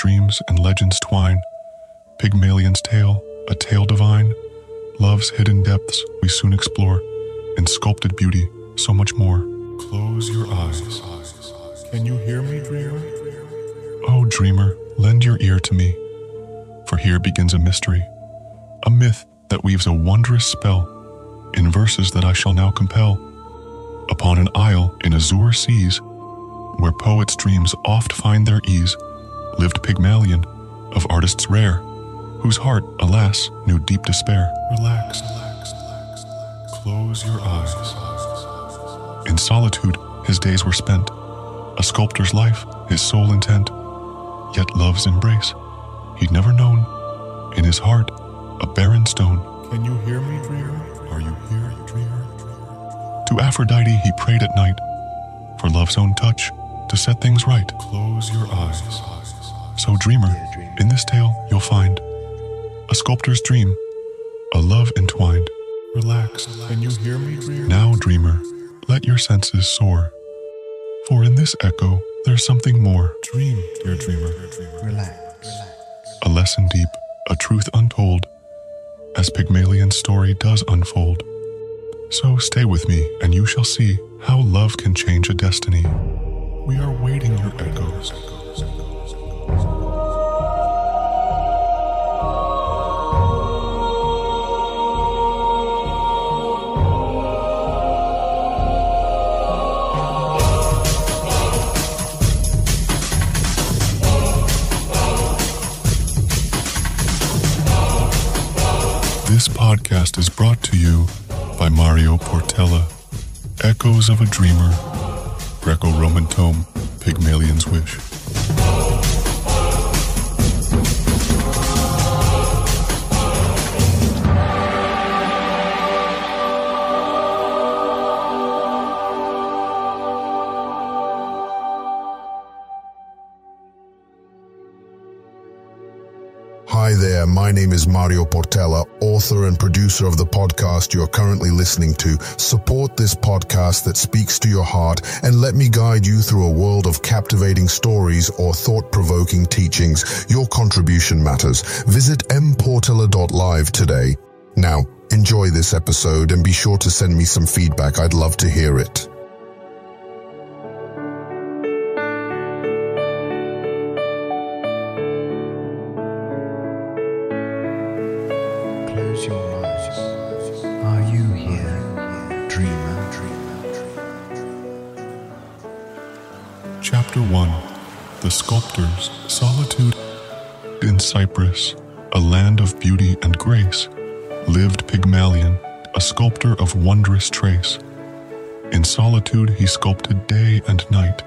dreams and legends twine. Pygmalion's tale, a tale divine. Love's hidden depths we soon explore. In sculpted beauty, so much more. Close your eyes. Can you hear me, dreamer? Oh, dreamer, lend your ear to me. For here begins a mystery, a myth that weaves a wondrous spell in verses that I shall now compel. Upon an isle in azure seas, where poets' dreams oft find their ease, lived Pygmalion, of artists rare, whose heart, alas, knew deep despair. Relax, relax, relax, relax. Close your eyes. In solitude, his days were spent, a sculptor's life, his sole intent. Yet love's embrace, he'd never known. In his heart, a barren stone. Can you hear me, dreamer? Are you here, dreamer? To Aphrodite he prayed at night, for love's own touch, to set things right. Close your eyes. So, dreamer, in this tale you'll find a sculptor's dream, a love entwined. Relax, can you hear me, dreamer? Now, dreamer, let your senses soar. For in this echo, there's something more. Dream, dear dreamer. Relax. A lesson deep, a truth untold, as Pygmalion's story does unfold. So stay with me, and you shall see how love can change a destiny. We are waiting your echoes. This podcast is brought to you by Mario Portela, Echoes of a Dreamer, Greco Roman tome, Pygmalion's Wish. Hi there, my name is Mario Portela, author and producer of the podcast you're currently listening to. Support this podcast that speaks to your heart and let me guide you through a world of captivating stories or thought-provoking teachings. Your contribution matters. Visit mportela.live today. Now, enjoy this episode and be sure to send me some feedback. I'd love to hear it. Sculptors, Solitude. In Cyprus, a land of beauty and grace, lived Pygmalion, a sculptor of wondrous trace. In solitude, he sculpted day and night,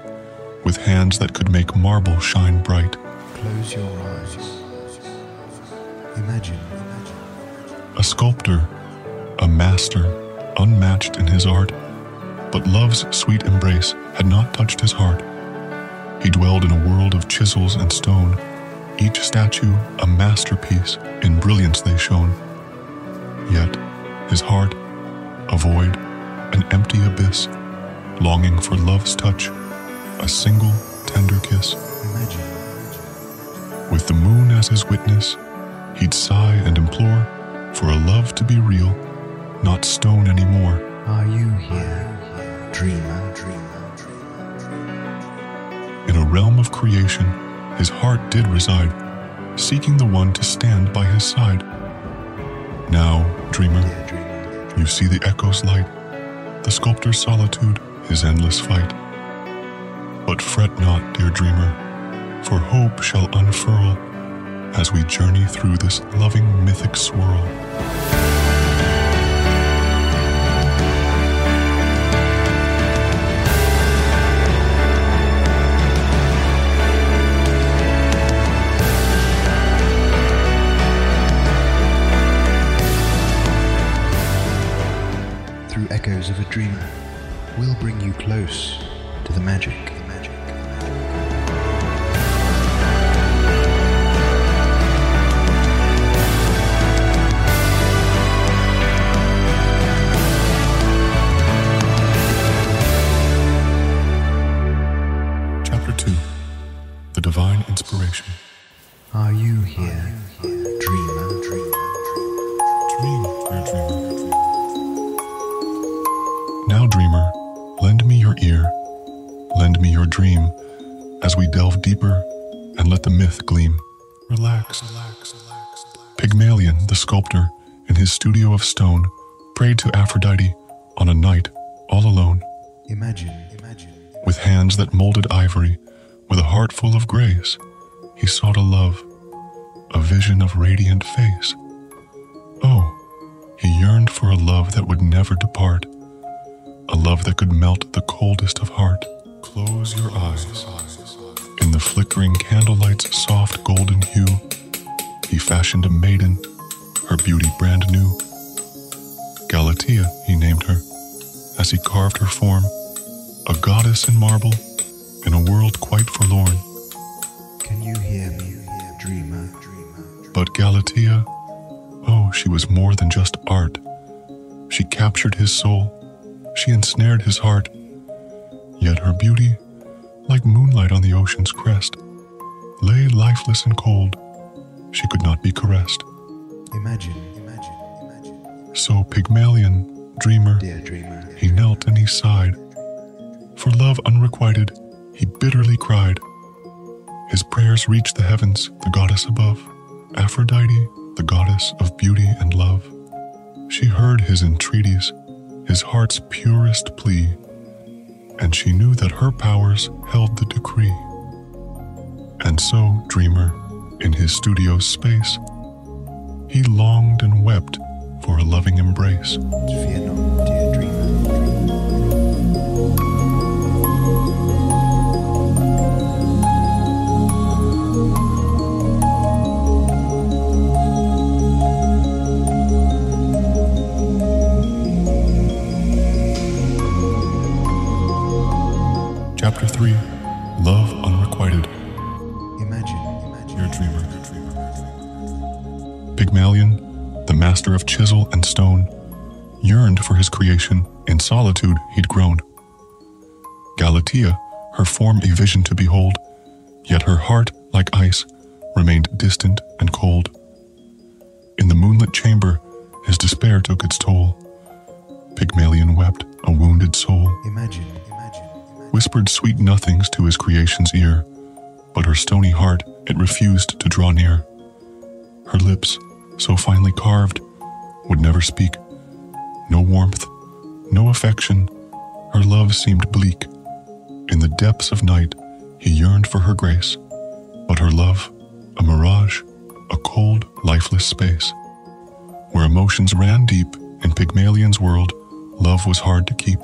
with hands that could make marble shine bright. Close your eyes. Imagine. Imagine a sculptor, a master, unmatched in his art, but love's sweet embrace had not touched his heart. He dwelled in a world of chisels and stone, each statue a masterpiece, in brilliance they shone. Yet, his heart, a void, an empty abyss, longing for love's touch, a single tender kiss. Imagine. With the moon as his witness, he'd sigh and implore for a love to be real, not stone anymore. Are you here, dreamer? In a realm of creation, his heart did reside, seeking the one to stand by his side. Now, dreamer, you see the echo's light, the sculptor's solitude, his endless fight. But fret not, dear dreamer, for hope shall unfurl as we journey through this loving mythic swirl. Echoes of a dreamer, we'll bring you close to the magic. Your ear, lend me your dream as we delve deeper and let the myth gleam. Relax, relax, relax. Pygmalion, the sculptor, in his studio of stone, prayed to Aphrodite on a night all alone. Imagine, imagine. With hands that molded ivory, with a heart full of grace, he sought a love, a vision of radiant face. Oh, he yearned for a love that would never depart, a love that could melt the coldest of heart. Close your eyes. In the flickering candlelight's soft golden hue, he fashioned a maiden, her beauty brand new. Galatea, he named her, as he carved her form, a goddess in marble, in a world quite forlorn. Can you hear me, dreamer? But Galatea, oh, she was more than just art. She captured his soul, she ensnared his heart. Yet her beauty, like moonlight on the ocean's crest, lay lifeless and cold. She could not be caressed. Imagine, imagine, imagine. So Pygmalion, dreamer, Dear dreamer, he knelt and he sighed. For love unrequited, he bitterly cried. His prayers reached the heavens, the goddess above, Aphrodite, the goddess of beauty and love. She heard his entreaties, his heart's purest plea, and she knew that her powers held the decree. And so, dreamer, in his studio space, he longed and wept for a loving embrace. fear not, dear dreamer. 3 Love Unrequited. Imagine, imagine. Your dreamer. Pygmalion, the master of chisel and stone, yearned for his creation. In solitude, he'd grown. Galatea, her form a vision to behold, yet her heart, like ice, remained distant and cold. In the moonlit chamber, his despair took its toll. Pygmalion wept, a wounded soul Imagine, imagine, imagine. Whispered sweet nothings to his creation's ear, but her stony heart it refused to draw near. Her lips, so finely carved, would never speak. No warmth, no affection, her love seemed bleak. In the depths of night, he yearned for her grace, but her love, a mirage, a cold, lifeless space. Where emotions ran deep in Pygmalion's world, love was hard to keep.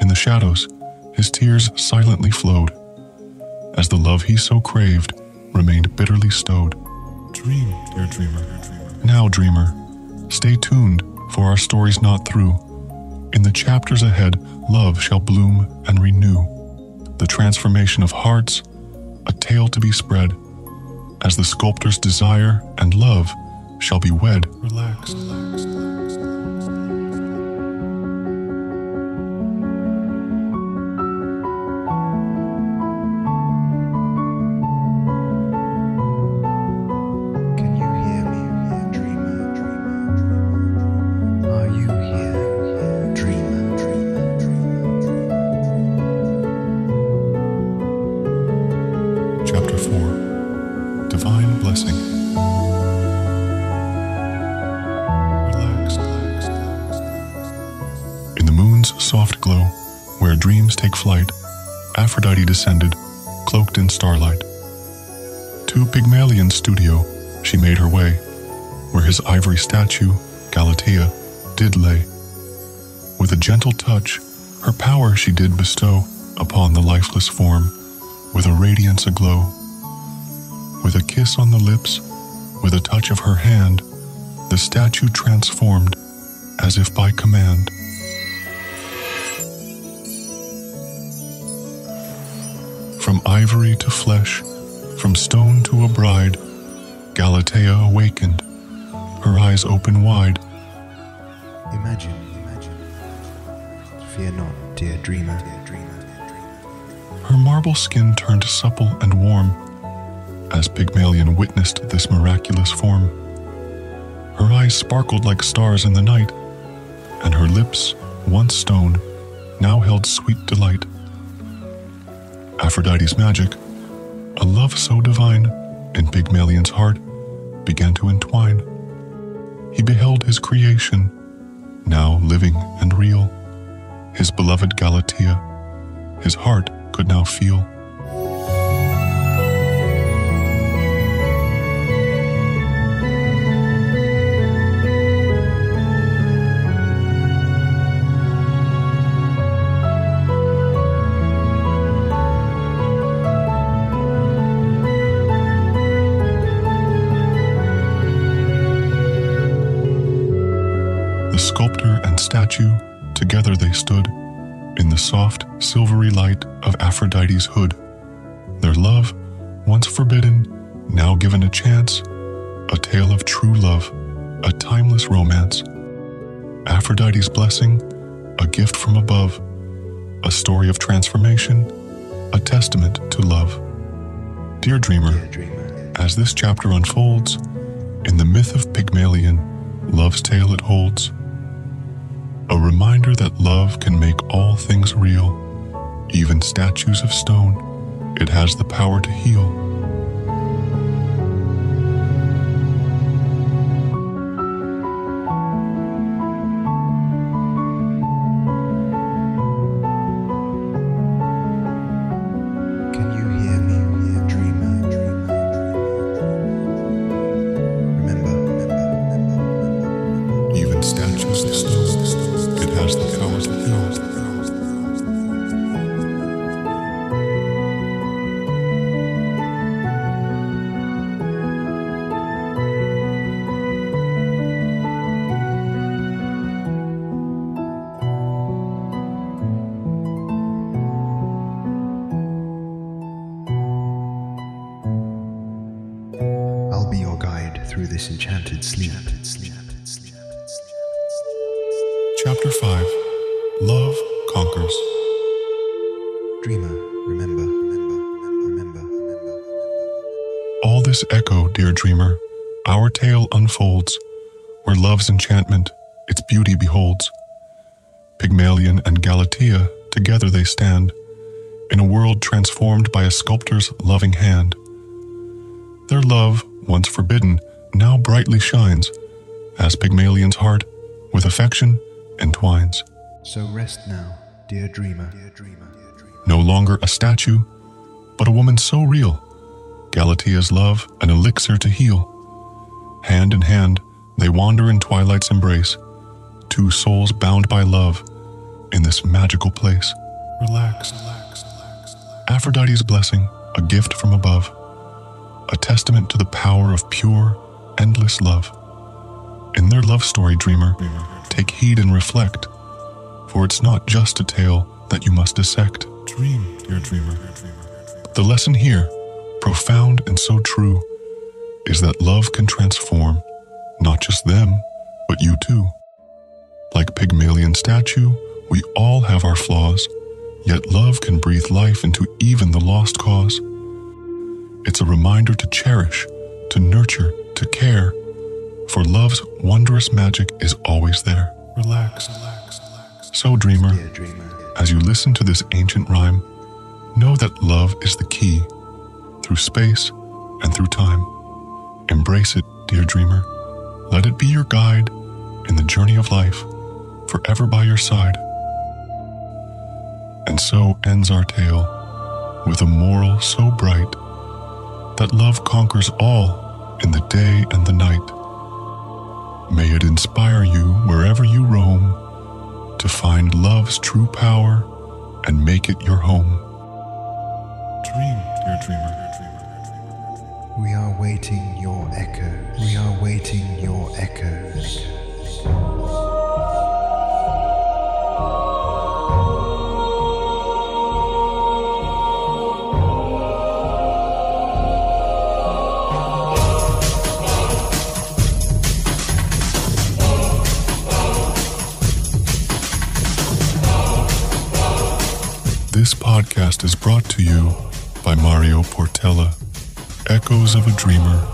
In the shadows, his tears silently flowed, as the love he so craved remained bitterly stowed. Dream, dear dreamer. Now, dreamer, stay tuned, for our story's not through. In the chapters ahead, love shall bloom and renew. The transformation of hearts, a tale to be spread, as the sculptor's desire and love shall be wed. Relax. Can Blessing. Relax. In the moon's soft glow, where dreams take flight, Aphrodite descended, cloaked in starlight. To Pygmalion's studio, she made her way, where his ivory statue, Galatea, did lay. With a gentle touch, her power she did bestow upon the lifeless form, with a radiance aglow. With a kiss on the lips, with a touch of her hand, the statue transformed, as if by command. From ivory to flesh, from stone to a bride, Galatea awakened, her eyes open wide. Imagine, imagine. Fear not, dear dreamer. Her marble skin turned supple and warm, as Pygmalion witnessed this miraculous form. Her eyes sparkled like stars in the night, and her lips, once stone, now held sweet delight. Aphrodite's magic, a love so divine, in Pygmalion's heart began to entwine. He beheld his creation, now living and real, his beloved Galatea, his heart could now feel. Soft, silvery light of Aphrodite's hood. Their love, once forbidden, now given a chance, a tale of true love, a timeless romance. Aphrodite's blessing, a gift from above, a story of transformation, a testament to love. Dear dreamer, Dear dreamer, as this chapter unfolds, in the myth of Pygmalion, love's tale it holds. A reminder that love can make all things real, even statues of stone. It has the power to heal. Enchanted sleep. Chapter 5 Love Conquers. Dreamer, remember, remember, remember, remember. All this echo, dear dreamer, our tale unfolds, where love's enchantment its beauty beholds. Pygmalion and Galatea together they stand, in a world transformed by a sculptor's loving hand. Their love, once forbidden, now brightly shines, as Pygmalion's heart, with affection, entwines. So rest now, dear dreamer. Dear dreamer. No longer a statue, but a woman so real. Galatea's love, an elixir to heal. Hand in hand, they wander in twilight's embrace, two souls bound by love in this magical place. relax relax Relax. Aphrodite's blessing, a gift from above, a testament to the power of pure, endless love. In their love story, dreamer, take heed and reflect, for it's not just a tale that you must dissect. Dream, dear dreamer. The lesson here, profound and so true, is that love can transform not just them, but you too. Like Pygmalion statue, we all have our flaws, yet love can breathe life into even the lost cause. It's a reminder to cherish, to nurture, to care, for love's wondrous magic is always there. Relax. So, dreamer, Dear dreamer. as you listen to this ancient rhyme, know that love is the key through space and through time. Embrace it, dear dreamer. Let it be your guide in the journey of life, forever by your side. And so ends our tale with a moral so bright that love conquers all in the day and the night. May it inspire you wherever you roam to find love's true power and make it your home. Dream, dear dreamer. We are waiting your echoes. We are waiting your echoes. This podcast is brought to you by Mario Portela, echoes of a dreamer